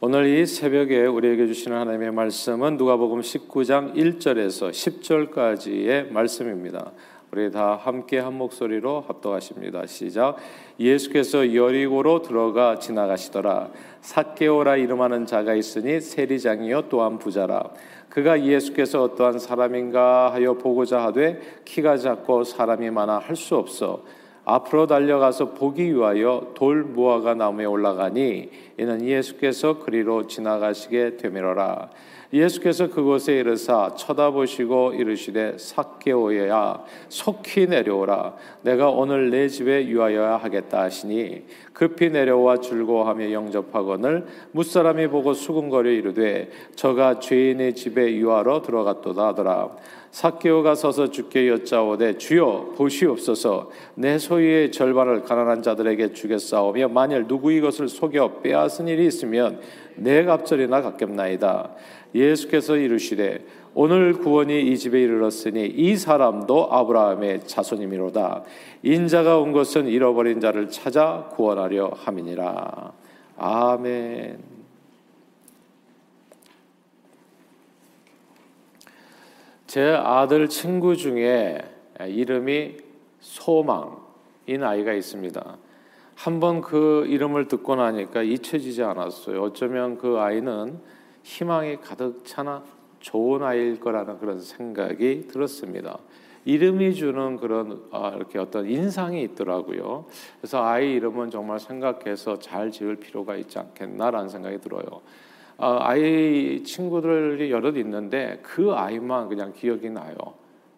오늘 이 새벽에 우리에게 주시는 하나님의 말씀은 누가복음 19장 1절에서 10절까지의 말씀입니다. 우리 다 함께 한 목소리로 합독하십니다. 시작. 예수께서 여리고로 들어가 지나가시더라. 삭개오라 이름하는 자가 있으니 세리장이요 또한 부자라. 그가 예수께서 어떠한 사람인가 하여 보고자 하되 키가 작고 사람이 많아 할 수 없어 앞으로 달려가서 보기 위하여 돌 무화과 나무에 올라가니 이는 예수께서 그리로 지나가시게 되밀어라. 예수께서 그곳에 이르사 쳐다보시고 이르시되 삭개오야 속히 내려오라. 내가 오늘 내 집에 유하여야 하겠다 하시니 급히 내려와 즐거워하며 영접하거늘 무사람이 보고 수군거려 이르되 저가 죄인의 집에 유하러 들어갔도다 하더라. 삭개오가 서서 주께 여짜오되 주여 보시옵소서. 내 소유의 절반을 가난한 자들에게 주겠사오며 만일 누구 이것을 속여 빼앗 은 일이 있으면 내 갑절이나 갚겠나이다. 예수께서 이르시되 오늘 구원이 이 집에 이르렀으니 이 사람도 아브라함의 자손이미로다. 인자가 온 것은 잃어버린 자를 찾아 구원하려 함이니라. 아멘. 제 아들 친구 중에 이름이 소망인 아이가 있습니다. 한번 그 이름을 듣고 나니까 잊혀지지 않았어요. 어쩌면 그 아이는 희망이 가득 차나 좋은 아이일 거라는 그런 생각이 들었습니다. 이름이 주는 그런 아, 이렇게 어떤 인상이 있더라고요. 그래서 아이 이름은 정말 생각해서 잘 지을 필요가 있지 않겠나라는 생각이 들어요. 아, 아이 친구들이 여럿 있는데 그 아이만 그냥 기억이 나요.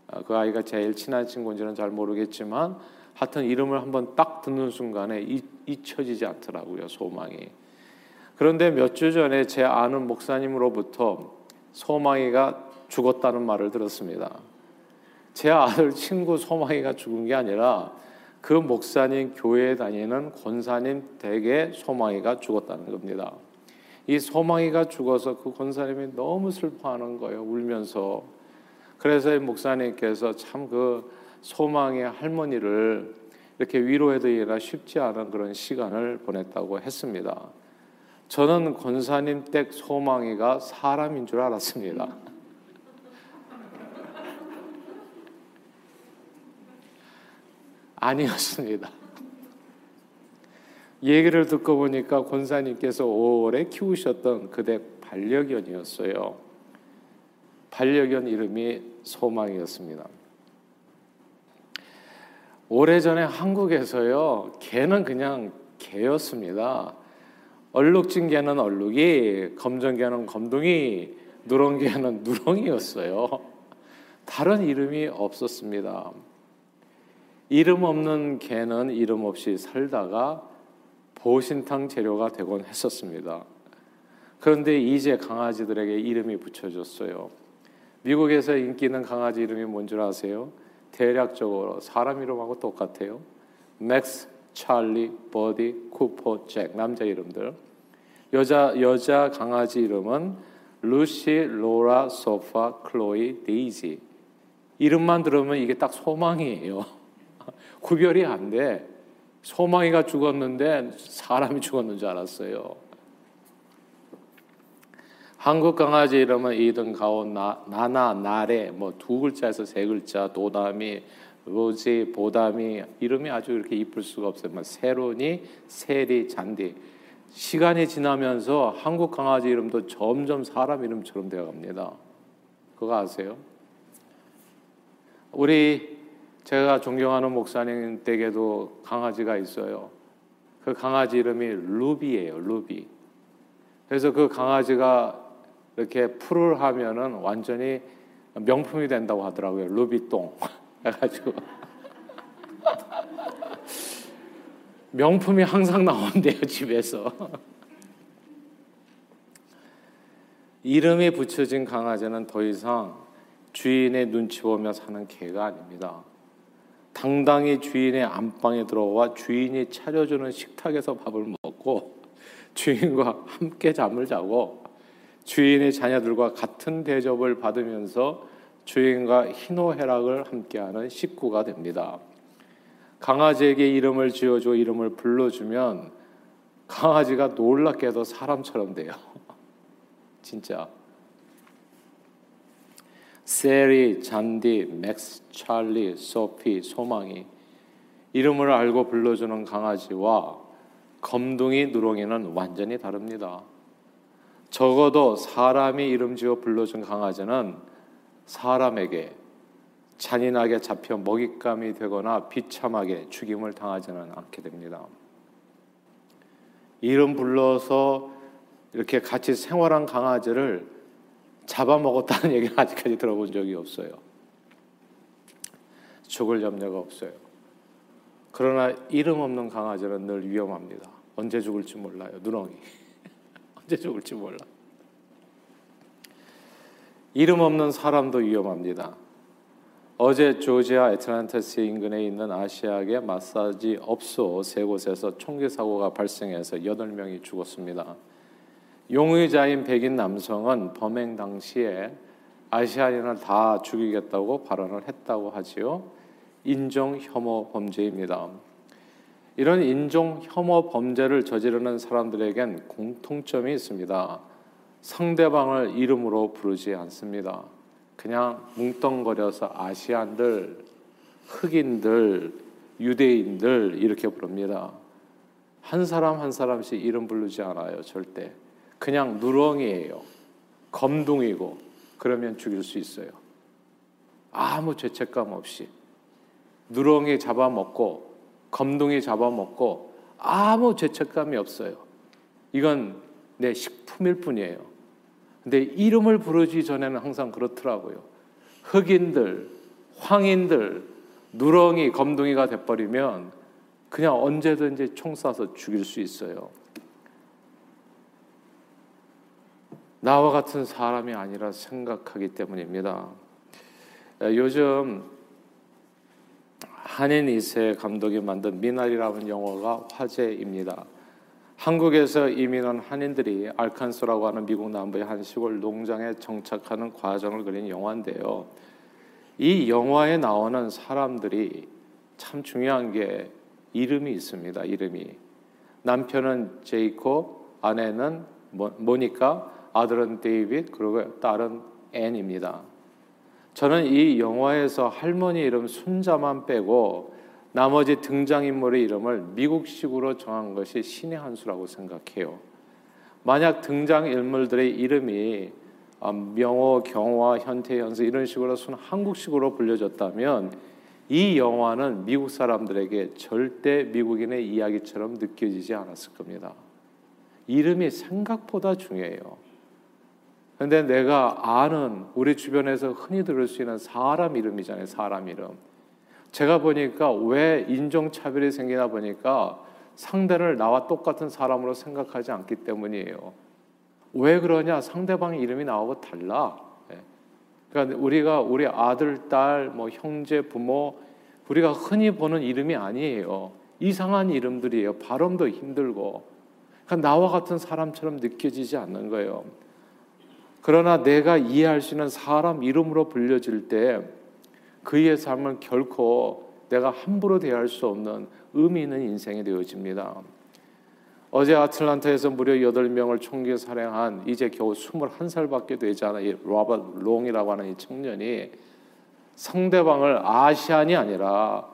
아, 그 아이가 제일 친한 친구인지는 잘 모르겠지만 하여튼 이름을 한번 딱 듣는 순간에 잊혀지지 않더라고요. 소망이. 그런데 몇 주 전에 제 아는 목사님으로부터 소망이가 죽었다는 말을 들었습니다. 제 아들 친구 소망이가 죽은 게 아니라 그 목사님 교회에 다니는 권사님 댁에 소망이가 죽었다는 겁니다. 이 소망이가 죽어서 그 권사님이 너무 슬퍼하는 거예요. 울면서. 그래서 이 목사님께서 참 그 소망의 할머니를 이렇게 위로해드리기가 쉽지 않은 그런 시간을 보냈다고 했습니다. 저는 권사님 댁 소망이가 사람인 줄 알았습니다. 아니었습니다. 얘기를 듣고 보니까 권사님께서 오래 키우셨던 그대 반려견이었어요. 반려견 이름이 소망이었습니다. 오래전에 한국에서요, 개는 그냥 개였습니다. 얼룩진 개는 얼룩이, 검정 개는 검둥이, 누런 개는 누렁이였어요. 다른 이름이 없었습니다. 이름 없는 개는 이름 없이 살다가 보신탕 재료가 되곤 했었습니다. 그런데 이제 강아지들에게 이름이 붙여졌어요. 미국에서 인기 있는 강아지 이름이 뭔 줄 아세요? 대략적으로 사람 이름하고 똑같아요. 맥스, 찰리, 버디, 쿠퍼, 잭 남자 이름들. 여자 여자 강아지 이름은 루시, 로라, 소피, 클로이, 데이지. 이름만 들으면 이게 딱 소망이에요. 구별이 안 돼. 소망이가 죽었는데 사람이 죽었는 줄 알았어요. 한국 강아지 이름은 이든 가온 나, 나나 나래 뭐 두 글자에서 세 글자 도담이 로지 보담이 이름이 아주 이렇게 이쁠 수가 없어요. 뭐 세로니 세리 잔디 시간이 지나면서 한국 강아지 이름도 점점 사람 이름처럼 되어갑니다. 그거 아세요? 우리 제가 존경하는 목사님 댁에도 강아지가 있어요. 그 강아지 이름이 루비예요. 루비. 그래서 그 강아지가 이렇게 풀을 하면은 완전히 명품이 된다고 하더라고요. 루비똥 해가지고 명품이 항상 나온대요 집에서. 이름이 붙여진 강아지는 더 이상 주인의 눈치 보며 사는 개가 아닙니다. 당당히 주인의 안방에 들어와 주인이 차려주는 식탁에서 밥을 먹고 주인과 함께 잠을 자고 주인의 자녀들과 같은 대접을 받으면서 주인과 희노애락을 함께하는 식구가 됩니다. 강아지에게 이름을 지어줘 이름을 불러주면 강아지가 놀랍게도 사람처럼 돼요. 진짜. 세리, 잔디, 맥스, 찰리, 소피, 소망이 이름을 알고 불러주는 강아지와 검둥이, 누렁이는 완전히 다릅니다. 적어도 사람이 이름 지어 불러준 강아지는 사람에게 잔인하게 잡혀 먹잇감이 되거나 비참하게 죽임을 당하지는 않게 됩니다. 이름 불러서 이렇게 같이 생활한 강아지를 잡아먹었다는 얘기는 아직까지 들어본 적이 없어요. 죽을 염려가 없어요. 그러나 이름 없는 강아지는 늘 위험합니다. 언제 죽을지 몰라요. 누렁이. 언제 죽을지 몰라. 이름 없는 사람도 위험합니다. 어제 조지아 애틀란타스 인근에 있는 아시아계 마사지 업소 세 곳에서 총기 사고가 발생해서 8명이 죽었습니다. 용의자인 백인 남성은 범행 당시에 아시아인을 다 죽이겠다고 발언을 했다고 하지요. 인종 혐오 범죄입니다. 이런 인종 혐오 범죄를 저지르는 사람들에겐 공통점이 있습니다. 상대방을 이름으로 부르지 않습니다. 그냥 뭉뚱거려서 아시안들, 흑인들, 유대인들 이렇게 부릅니다. 한 사람 한 사람씩 이름 부르지 않아요, 절대. 그냥 누렁이에요. 검둥이고 그러면 죽일 수 있어요. 아무 죄책감 없이 누렁이 잡아먹고 검둥이 잡아먹고 아무 죄책감이 없어요. 이건 내 식품일 뿐이에요. 근데 이름을 부르기 전에는 항상 그렇더라고요. 흑인들, 황인들, 누렁이, 검둥이가 돼버리면 그냥 언제든지 총 쏴서 죽일 수 있어요. 나와 같은 사람이 아니라 생각하기 때문입니다. 요즘 한인 이세 감독이 만든 미나리라는 영화가 화제입니다. 한국에서 이민한 한인들이 알칸소라고 하는 미국 남부의 한 시골 농장에 정착하는 과정을 그린 영화인데요. 이 영화에 나오는 사람들이 참 중요한 게 이름이 있습니다. 이름이 남편은 제이콥, 아내는 모니카, 아들은 데이빗 그리고 딸은 앤입니다. 저는 이 영화에서 할머니 이름 순자만 빼고 나머지 등장인물의 이름을 미국식으로 정한 것이 신의 한 수라고 생각해요. 만약 등장인물들의 이름이 아, 명호, 경화, 현태, 현수 이런 식으로 순 한국식으로 불려졌다면 이 영화는 미국 사람들에게 절대 미국인의 이야기처럼 느껴지지 않았을 겁니다. 이름이 생각보다 중요해요. 근데 내가 아는 우리 주변에서 흔히 들을 수 있는 사람 이름이잖아요. 사람 이름. 제가 보니까 왜 인종차별이 생기나 보니까 상대를 나와 똑같은 사람으로 생각하지 않기 때문이에요. 왜 그러냐? 상대방 이름이 나하고 달라. 예. 그러니까 우리가 우리 아들, 딸, 뭐 형제, 부모 우리가 흔히 보는 이름이 아니에요. 이상한 이름들이에요. 발음도 힘들고. 그러니까 나와 같은 사람처럼 느껴지지 않는 거예요. 그러나 내가 이해할 수 있는 사람 이름으로 불려질 때 그의 삶은 결코 내가 함부로 대할 수 없는 의미 있는 인생이 되어집니다. 어제 아틀란타에서 무려 8명을 총기 살해한 이제 겨우 21살밖에 되지 않은 이 로버트 롱이라고 하는 이 청년이 상대방을 Asian이 아니라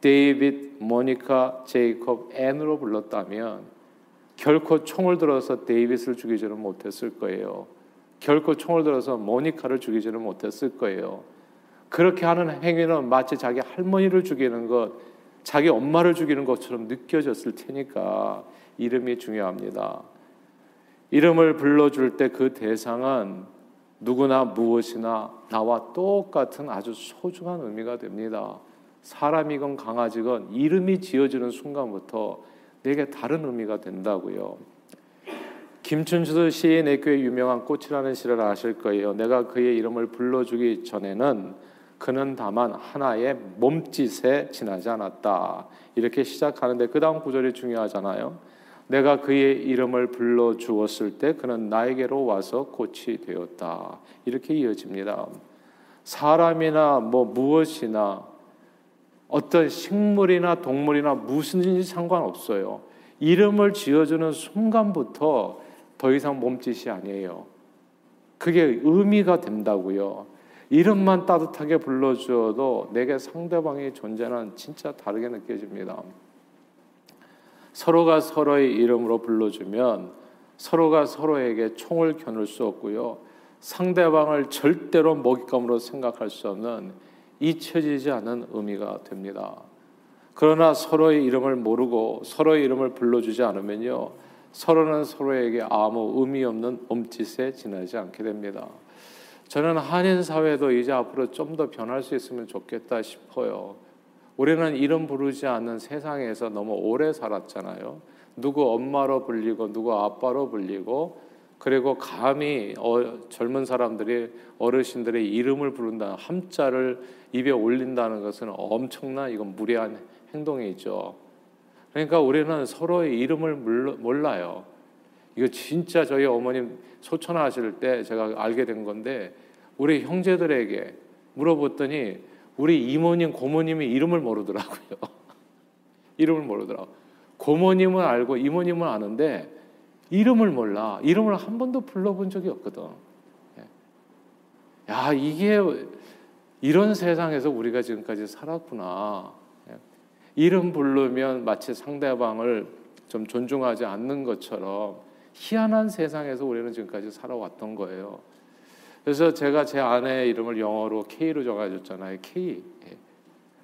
데이빗, 모니카, 제이콥, 앤으로 불렀다면 결코 총을 들어서 데이빗을 죽이지는 못했을 거예요. 결코 총을 들어서 모니카를 죽이지는 못했을 거예요. 그렇게 하는 행위는 마치 자기 할머니를 죽이는 것, 자기 엄마를 죽이는 것처럼 느껴졌을 테니까 이름이 중요합니다. 이름을 불러줄 때 그 대상은 누구나 무엇이나 나와 똑같은 아주 소중한 의미가 됩니다. 사람이건 강아지건 이름이 지어지는 순간부터 내게 다른 의미가 된다고요. 김춘수 시인의 꽤 유명한 꽃이라는 시를 아실 거예요. 내가 그의 이름을 불러주기 전에는 그는 다만 하나의 몸짓에 지나지 않았다. 이렇게 시작하는데 그 다음 구절이 중요하잖아요. 내가 그의 이름을 불러 주었을 때 그는 나에게로 와서 꽃이 되었다. 이렇게 이어집니다. 사람이나 뭐 무엇이나 어떤 식물이나 동물이나 무슨지 상관없어요. 이름을 지어주는 순간부터 더 이상 몸짓이 아니에요. 그게 의미가 된다고요. 이름만 따뜻하게 불러주어도 내게 상대방의 존재는 진짜 다르게 느껴집니다. 서로가 서로의 이름으로 불러주면 서로가 서로에게 총을 겨눌 수 없고요. 상대방을 절대로 먹잇감으로 생각할 수 없는 잊혀지지 않은 의미가 됩니다. 그러나 서로의 이름을 모르고 서로의 이름을 불러주지 않으면요. 서로는 서로에게 아무 의미 없는 몸짓에 지나지 않게 됩니다. 저는 한인 사회도 이제 앞으로 좀 더 변할 수 있으면 좋겠다 싶어요. 우리는 이름 부르지 않는 세상에서 너무 오래 살았잖아요. 누구 엄마로 불리고 누구 아빠로 불리고 그리고 감히 어, 젊은 사람들이 어르신들의 이름을 부른다 함자를 입에 올린다는 것은 엄청난 이건 무례한 행동이죠. 그러니까 우리는 서로의 이름을 몰라요. 이거 진짜 저희 어머님 소천하실 때 제가 알게 된 건데 우리 형제들에게 물어봤더니 우리 이모님 고모님이 이름을 모르더라고요. 이름을 모르더라고. 고모님은 알고 이모님은 아는데 이름을 몰라. 이름을 한 번도 불러본 적이 없거든. 예. 야 이게 이런 세상에서 우리가 지금까지 살았구나. 예. 이름 부르면 마치 상대방을 좀 존중하지 않는 것처럼 희한한 세상에서 우리는 지금까지 살아왔던 거예요. 그래서 제가 제 아내의 이름을 영어로 K로 정해줬잖아요. K. 예.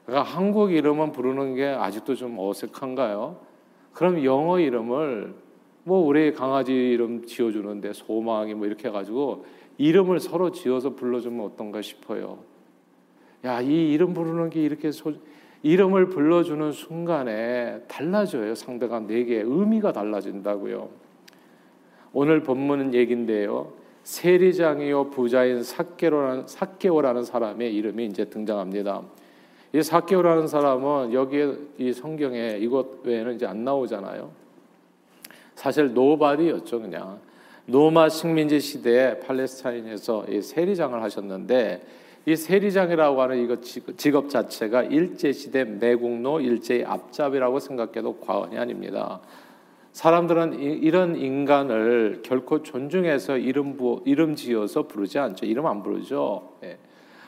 그러니까 한국 이름은 부르는 게 아직도 좀 어색한가요? 그럼 영어 이름을 뭐 우리 강아지 이름 지어주는데 소망이 뭐 이렇게 해가지고 이름을 서로 지어서 불러주면 어떤가 싶어요. 야, 이 이름 부르는 게 이렇게 소, 이름을 불러주는 순간에 달라져요. 상대가 내게 의미가 달라진다고요. 오늘 본문 얘긴데요. 세리장이요 부자인 삭개오라는 삭개오라는 사람의 이름이 이제 등장합니다. 이 삭개오라는 사람은 여기에 이 성경에 이것 외에는 이제 안 나오잖아요. 사실 nobody였죠, 그냥. 로마 식민지 시대에 팔레스타인에서 이 세리장을 하셨는데 이 세리장이라고 하는 이거 직업 자체가 일제 시대 매국노 일제의 앞잡이라고 생각해도 과언이 아닙니다. 사람들은 이 런 인간을 결코 존중해서 이름 부 이름 지어서 부르지 않죠. 이름 안 부르죠. 예.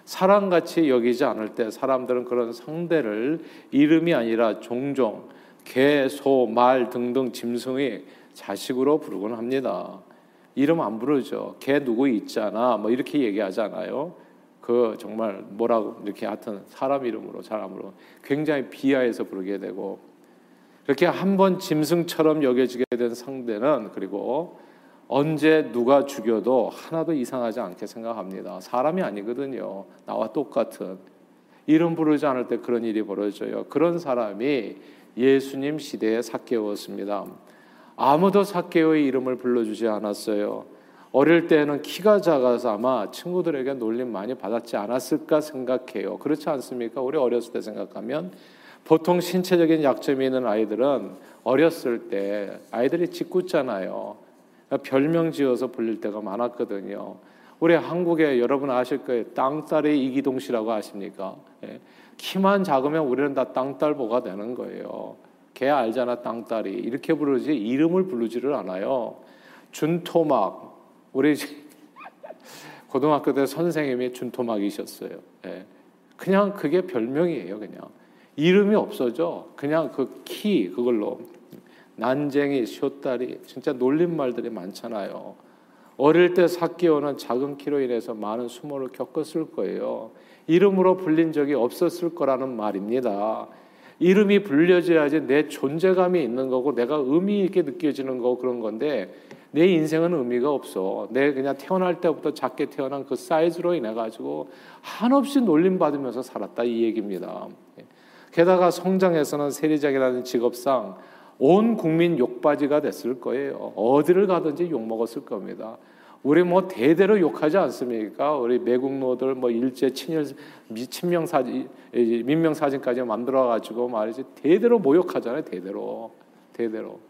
사람같이 여기지 않을 때 사람들은 그런 상대를 이름이 아니라 종종 개, 소, 말 등등 짐승의 자식으로 부르곤 합니다. 이름 안 부르죠. 개 누구 있잖아. 뭐 이렇게 얘기하잖아요. 그 정말 뭐라고 이렇게 하여튼 사람 이름으로 사람으로 굉장히 비하해서 부르게 되고 그렇게 한 번 짐승처럼 여겨지게 된 상대는 그리고 언제 누가 죽여도 하나도 이상하지 않게 생각합니다. 사람이 아니거든요. 나와 똑같은 이름 부르지 않을 때 그런 일이 벌어져요. 그런 사람이 예수님 시대에 사개오였습니다. 아무도 사개오의 이름을 불러주지 않았어요. 어릴 때는 키가 작아서 아마 친구들에게 놀림 많이 받았지 않았을까 생각해요. 그렇지 않습니까? 우리 어렸을 때 생각하면 보통 신체적인 약점이 있는 아이들은 어렸을 때 아이들이 짓궂잖아요. 별명 지어서 불릴 때가 많았거든요. 우리 한국에 여러분 아실 거예요. 땅딸의 이기동 씨라고 아십니까? 예. 키만 작으면 우리는 다 땅딸보가 되는 거예요. 걔 알잖아 땅딸이 이렇게 부르지 이름을 부르지를 않아요. 준토막 우리 고등학교 때 선생님이 준토막이셨어요. 예. 그냥 그게 별명이에요. 그냥 이름이 없어져. 그냥 그 키 그걸로 난쟁이, 쇼다리 진짜 놀림말들이 많잖아요. 어릴 때 사기오는 작은 키로 인해서 많은 수모를 겪었을 거예요. 이름으로 불린 적이 없었을 거라는 말입니다. 이름이 불려져야지 내 존재감이 있는 거고 내가 의미 있게 느껴지는 거 그런 건데 내 인생은 의미가 없어. 내 그냥 태어날 때부터 작게 태어난 그 사이즈로 인해 가지고 한없이 놀림 받으면서 살았다 이 얘기입니다. 게다가 성장해서는 세리장이라는 직업상 온 국민 욕바지가 됐을 거예요. 어디를 가든지 욕 먹었을 겁니다. 우리 뭐 대대로 욕하지 않습니까? 우리 매국노들 뭐 일제 친일 친명 사진 민명 사진까지 만들어 가지고 말이지 대대로 모욕하잖아요. 대대로 대대로.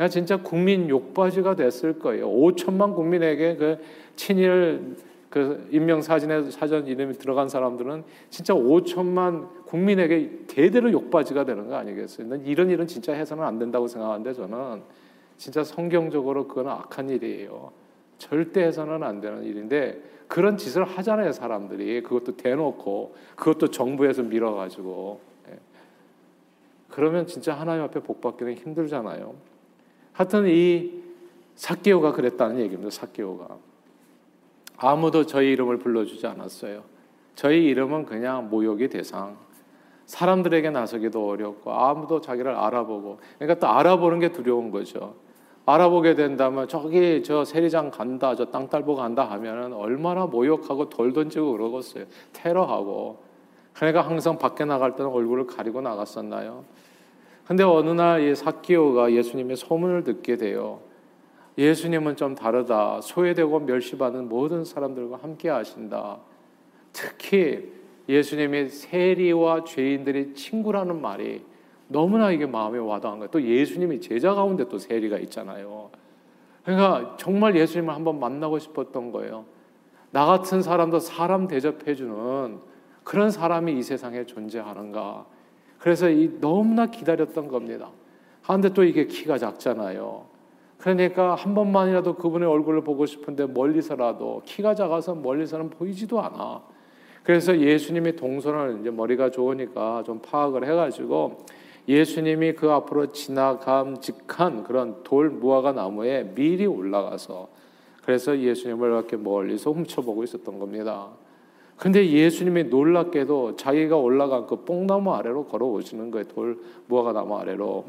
그냥 진짜 국민 욕바지가 됐을 거예요. 5천만 국민에게 그 친일 그 인명 사진에 사전 이름이 들어간 사람들은 진짜 5천만 국민에게 대대로 욕바지가 되는 거 아니겠어요? 난 이런 일은 진짜 해서는 안 된다고 생각하는데 저는 진짜 성경적으로 그건 악한 일이에요. 절대 해서는 안 되는 일인데 그런 짓을 하잖아요 사람들이 그것도 대놓고 그것도 정부에서 밀어가지고 예. 그러면 진짜 하나님 앞에 복 받기는 힘들잖아요. 하여튼 이 사케오가 그랬다는 얘기입니다. 사케오가 아무도 저희 이름을 불러주지 않았어요. 저희 이름은 그냥 모욕의 대상. 사람들에게 나서기도 어렵고 아무도 자기를 알아보고 그러니까 또 알아보는 게 두려운 거죠. 알아보게 된다면 저기 저 세리장 간다 저 땅딸보 간다 하면은 얼마나 모욕하고 돌 던지고 그러겠어요. 테러하고 그러니까 항상 밖에 나갈 때는 얼굴을 가리고 나갔었나요? 근데 어느 날 이 사키오가 예수님의 소문을 듣게 돼요. 예수님은 좀 다르다. 소외되고 멸시받는 모든 사람들과 함께 하신다. 특히 예수님이 세리와 죄인들이 친구라는 말이 너무나 이게 마음에 와닿은 거예요. 또 예수님이 제자 가운데 또 세리가 있잖아요. 그러니까 정말 예수님을 한번 만나고 싶었던 거예요. 나 같은 사람도 사람 대접해주는 그런 사람이 이 세상에 존재하는가. 그래서 이 너무나 기다렸던 겁니다. 그런데 또 이게 키가 작잖아요. 그러니까 한 번만이라도 그분의 얼굴을 보고 싶은데 멀리서라도 키가 작아서 멀리서는 보이지도 않아. 그래서 예수님이 동선을 이제 머리가 좋으니까 좀 파악을 해가지고 예수님이 그 앞으로 지나감직한 그런 돌 무화과 나무에 미리 올라가서 그래서 예수님을 이렇게 멀리서 훔쳐보고 있었던 겁니다. 근데 예수님이 놀랍게도 자기가 올라간 그 뽕나무 아래로 걸어오시는 거예요. 돌 무화과 나무 아래로.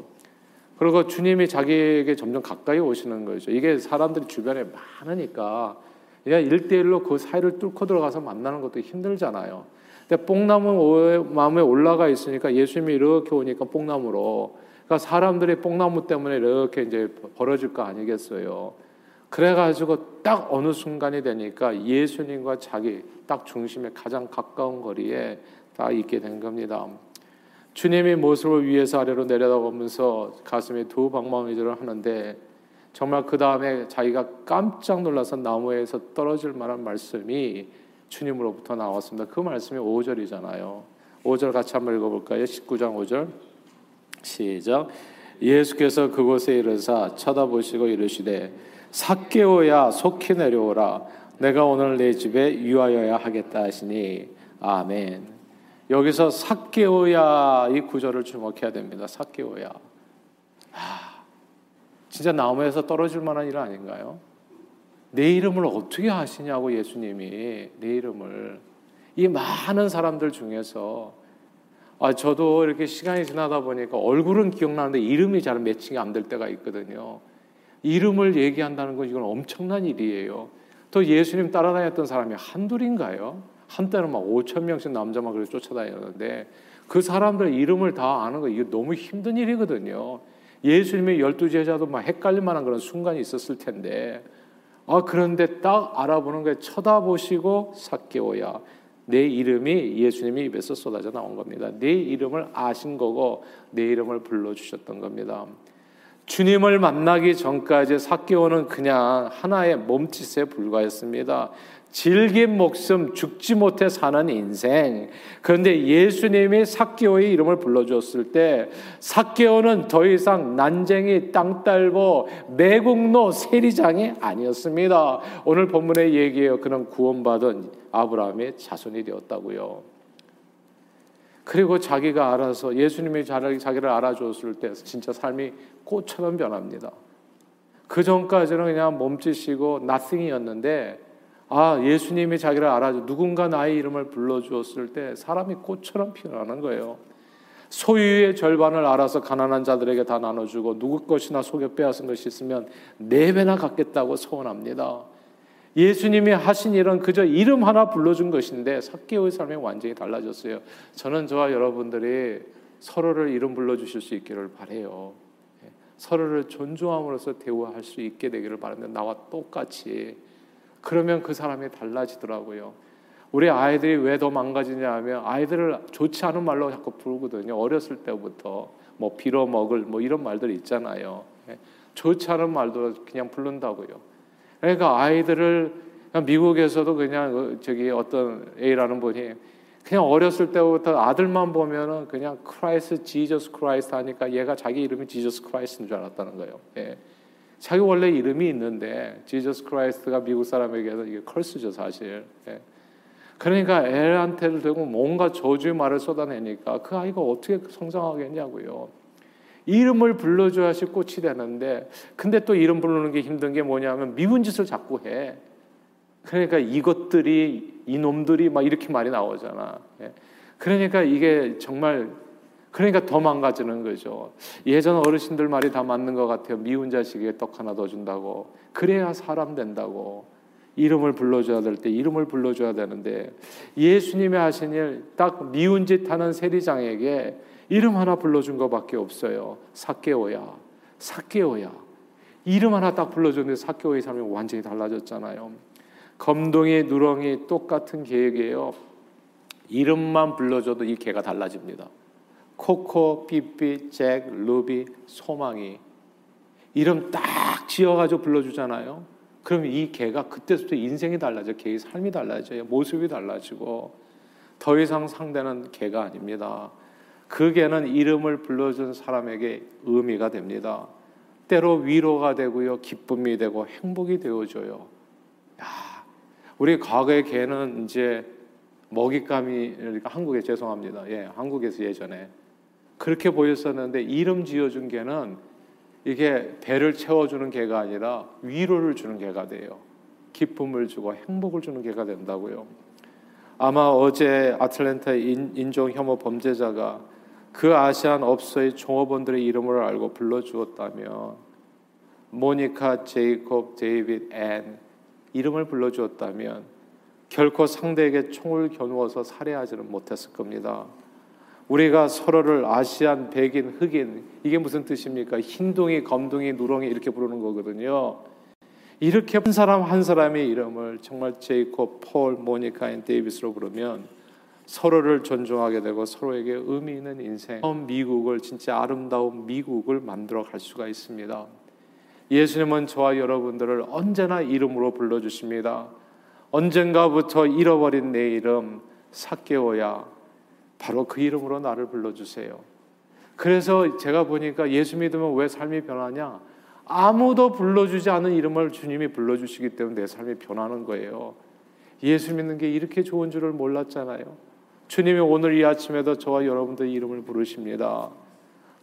그리고 주님이 자기에게 점점 가까이 오시는 거죠. 이게 사람들이 주변에 많으니까 그냥 일대일로 그 사이를 뚫고 들어가서 만나는 것도 힘들잖아요. 근데 뽕나무 마음에 올라가 있으니까 예수님이 이렇게 오니까 뽕나무로 그러니까 사람들이 뽕나무 때문에 이렇게 이제 벌어질 거 아니겠어요. 그래가지고 딱 어느 순간이 되니까 예수님과 자기 딱 중심에 가장 가까운 거리에 다 있게 된 겁니다. 주님이 모습을 위에서 아래로 내려다보면서 가슴이 두 방망이질을 하는데 정말 그 다음에 자기가 깜짝 놀라서 나무에서 떨어질 만한 말씀이 주님으로부터 나왔습니다. 그 말씀이 5절이잖아요. 5절 같이 한번 읽어볼까요? 19장 5절 시작 예수께서 그곳에 이르사 쳐다보시고 이르시되 삭개오야 속히 내려오라 내가 오늘 내 집에 유하여야 하겠다 하시니 아멘 여기서 삭개오야 이 구절을 주목해야 됩니다. 삭개오야 아, 진짜 나무에서 떨어질 만한 일 아닌가요? 내 이름을 어떻게 하시냐고 예수님이 내 이름을 이 많은 사람들 중에서 아 저도 이렇게 시간이 지나다 보니까 얼굴은 기억나는데 이름이 잘 매칭이 안 될 때가 있거든요. 이름을 얘기한다는 건 이건 엄청난 일이에요. 또 예수님 따라다녔던 사람이 한둘인가요? 한때는 막 5천 명씩 남자만 그렇게 쫓아다녔는데 그 사람들 이름을 다 아는 거 이게 너무 힘든 일이거든요. 예수님의 열두 제자도 막 헷갈릴 만한 그런 순간이 있었을 텐데 아, 그런데 딱 알아보는 거에 쳐다보시고 삭개오야. 내 이름이 예수님이 입에서 쏟아져 나온 겁니다. 내 이름을 아신 거고 내 이름을 불러 주셨던 겁니다. 주님을 만나기 전까지 삭개오는 그냥 하나의 몸짓에 불과했습니다. 질긴 목숨 죽지 못해 사는 인생. 그런데 예수님이 삭개오의 이름을 불러주었을 때 삭개오는 더 이상 난쟁이 땅딸보 매국노 세리장이 아니었습니다. 오늘 본문의 얘기예요. 그는 구원받은 아브라함의 자손이 되었다고요. 그리고 자기가 알아서 예수님이 자기를 알아줬을 때 진짜 삶이 꽃처럼 변합니다. 그 전까지는 그냥 몸짓이고 나싱이었는데 아, 예수님이 자기를 알아줘. 누군가 나의 이름을 불러주었을 때 사람이 꽃처럼 피어나는 거예요. 소유의 절반을 알아서 가난한 자들에게 다 나눠주고 누구 것이나 속여 빼앗은 것이 있으면 네 배나 갖겠다고 소원합니다. 예수님이 하신 일은 그저 이름 하나 불러준 것인데 삭개의 삶이 완전히 달라졌어요. 저는 저와 여러분들이 서로를 이름 불러주실 수 있기를 바래요. 예, 서로를 존중함으로써 대우할 수 있게 되기를 바라는데 나와 똑같이 그러면 그 사람이 달라지더라고요. 우리 아이들이 왜 더 망가지냐 하면 아이들을 좋지 않은 말로 자꾸 부르거든요. 어렸을 때부터 뭐 빌어먹을 뭐 이런 말들이 있잖아요. 예. 좋지 않은 말도 그냥 부른다고요. 그러니까 아이들을 미국에서도 그냥 그 저기 어떤 A라는 분이 그냥 어렸을 때부터 아들만 보면은 그냥 Christ Jesus Christ 하니까 얘가 자기 이름이 Jesus Christ인 줄 알았다는 거예요. 예. 자기 원래 이름이 있는데 Jesus Christ가 미국 사람에게서 이게 curse죠 사실. 예. 그러니까 애한테를 대고 뭔가 저주의 말을 쏟아내니까 그 아이가 어떻게 성장하겠냐고요. 이름을 불러줘야지 꽃이 되는데 근데 또 이름 부르는 게 힘든 게 뭐냐면 미운 짓을 자꾸 해. 그러니까 이것들이 이놈들이 막 이렇게 말이 나오잖아. 예. 그러니까 이게 정말 그러니까 더 망가지는 거죠. 예전 어르신들 말이 다 맞는 것 같아요. 미운 자식에게 떡 하나 더 준다고. 그래야 사람 된다고. 이름을 불러줘야 될 때 이름을 불러줘야 되는데 예수님의 하신 일 딱 미운 짓 하는 세리장에게 이름 하나 불러준 것밖에 없어요. 사케오야, 사케오야. 이름 하나 딱 불러줬는데 사케오의 삶이 완전히 달라졌잖아요. 검둥이, 누렁이 똑같은 계획이에요. 이름만 불러줘도 이 개가 달라집니다. 코코, 삐삐, 잭, 루비, 소망이 이름 딱 지어가지고 불러주잖아요. 그럼 이 개가 그때부터 인생이 달라져, 개의 삶이 달라져요, 모습이 달라지고 더 이상 상대는 개가 아닙니다. 그 개는 이름을 불러준 사람에게 의미가 됩니다. 때로 위로가 되고요, 기쁨이 되고 행복이 되어줘요. 야, 우리 과거의 개는 이제 먹잇감이 그러니까 한국에 죄송합니다. 예, 한국에서 예전에 그렇게 보였었는데 이름 지어준 개는 이게 배를 채워주는 개가 아니라 위로를 주는 개가 돼요. 기쁨을 주고 행복을 주는 개가 된다고요. 아마 어제 아틀랜타 인종 혐오 범죄자가 그 아시안 업소의 종업원들의 이름을 알고 불러주었다면 모니카, 제이콥, 데이빗, 앤 이름을 불러주었다면 결코 상대에게 총을 겨누어서 살해하지는 못했을 겁니다. 우리가 서로를 Asian, 백인, 흑인 이게 무슨 뜻입니까? 흰둥이, 검둥이, 누렁이 이렇게 부르는 거거든요. 이렇게 한 사람 한 사람의 이름을 정말 제이콥, 폴, 모니카, 앤 데이비스로 부르면 서로를 존중하게 되고 서로에게 의미 있는 인생, 미국을 진짜 아름다운 미국을 만들어 갈 수가 있습니다. 예수님은 저와 여러분들을 언제나 이름으로 불러 주십니다. 언젠가부터 잃어버린 내 이름 삭개오야 바로 그 이름으로 나를 불러 주세요. 그래서 제가 보니까 예수 믿으면 왜 삶이 변하냐? 아무도 불러주지 않은 이름을 주님이 불러주시기 때문에 내 삶이 변하는 거예요. 예수 믿는 게 이렇게 좋은 줄을 몰랐잖아요. 주님이 오늘 이 아침에도 저와 여러분들 이름을 부르십니다.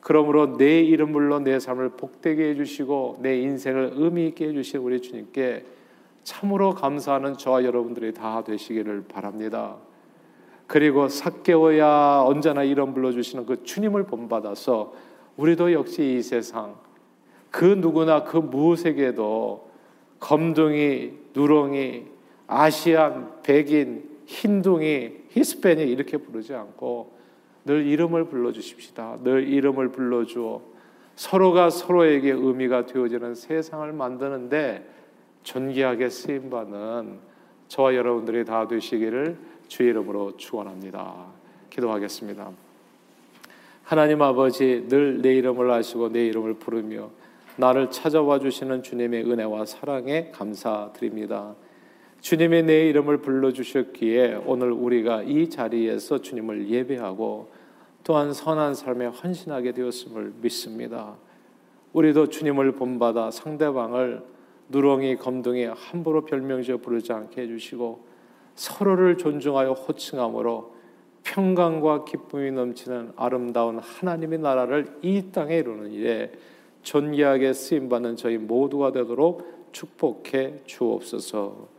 그러므로 내 이름 불러 내 삶을 복되게 해주시고 내 인생을 의미 있게 해주신 우리 주님께 참으로 감사하는 저와 여러분들이 다 되시기를 바랍니다. 그리고 삭개오야 언제나 이름 불러주시는 그 주님을 본받아서 우리도 역시 이 세상 그 누구나 그 무엇에게도 검둥이, 누렁이, 아시안, 백인, 흰둥이, 히스패닉 이렇게 부르지 않고 늘 이름을 불러주십시다. 늘 이름을 불러주어 서로가 서로에게 의미가 되어지는 세상을 만드는데 존귀하게 쓰임받는 저와 여러분들이 다 되시기를 주의 이름으로 축원합니다. 기도하겠습니다. 하나님 아버지 늘 내 이름을 아시고 내 이름을 부르며 나를 찾아와 주시는 주님의 은혜와 사랑에 감사드립니다. 주님의 내 이름을 불러 주셨기에 오늘 우리가 이 자리에서 주님을 예배하고 또한 선한 삶에 헌신하게 되었음을 믿습니다. 우리도 주님을 본받아 상대방을 누렁이 검둥이 함부로 별명지어 부르지 않게 해주시고 서로를 존중하여 호칭함으로 평강과 기쁨이 넘치는 아름다운 하나님의 나라를 이 땅에 이루는 일에 존귀하게 쓰임 받는 저희 모두가 되도록 축복해 주옵소서.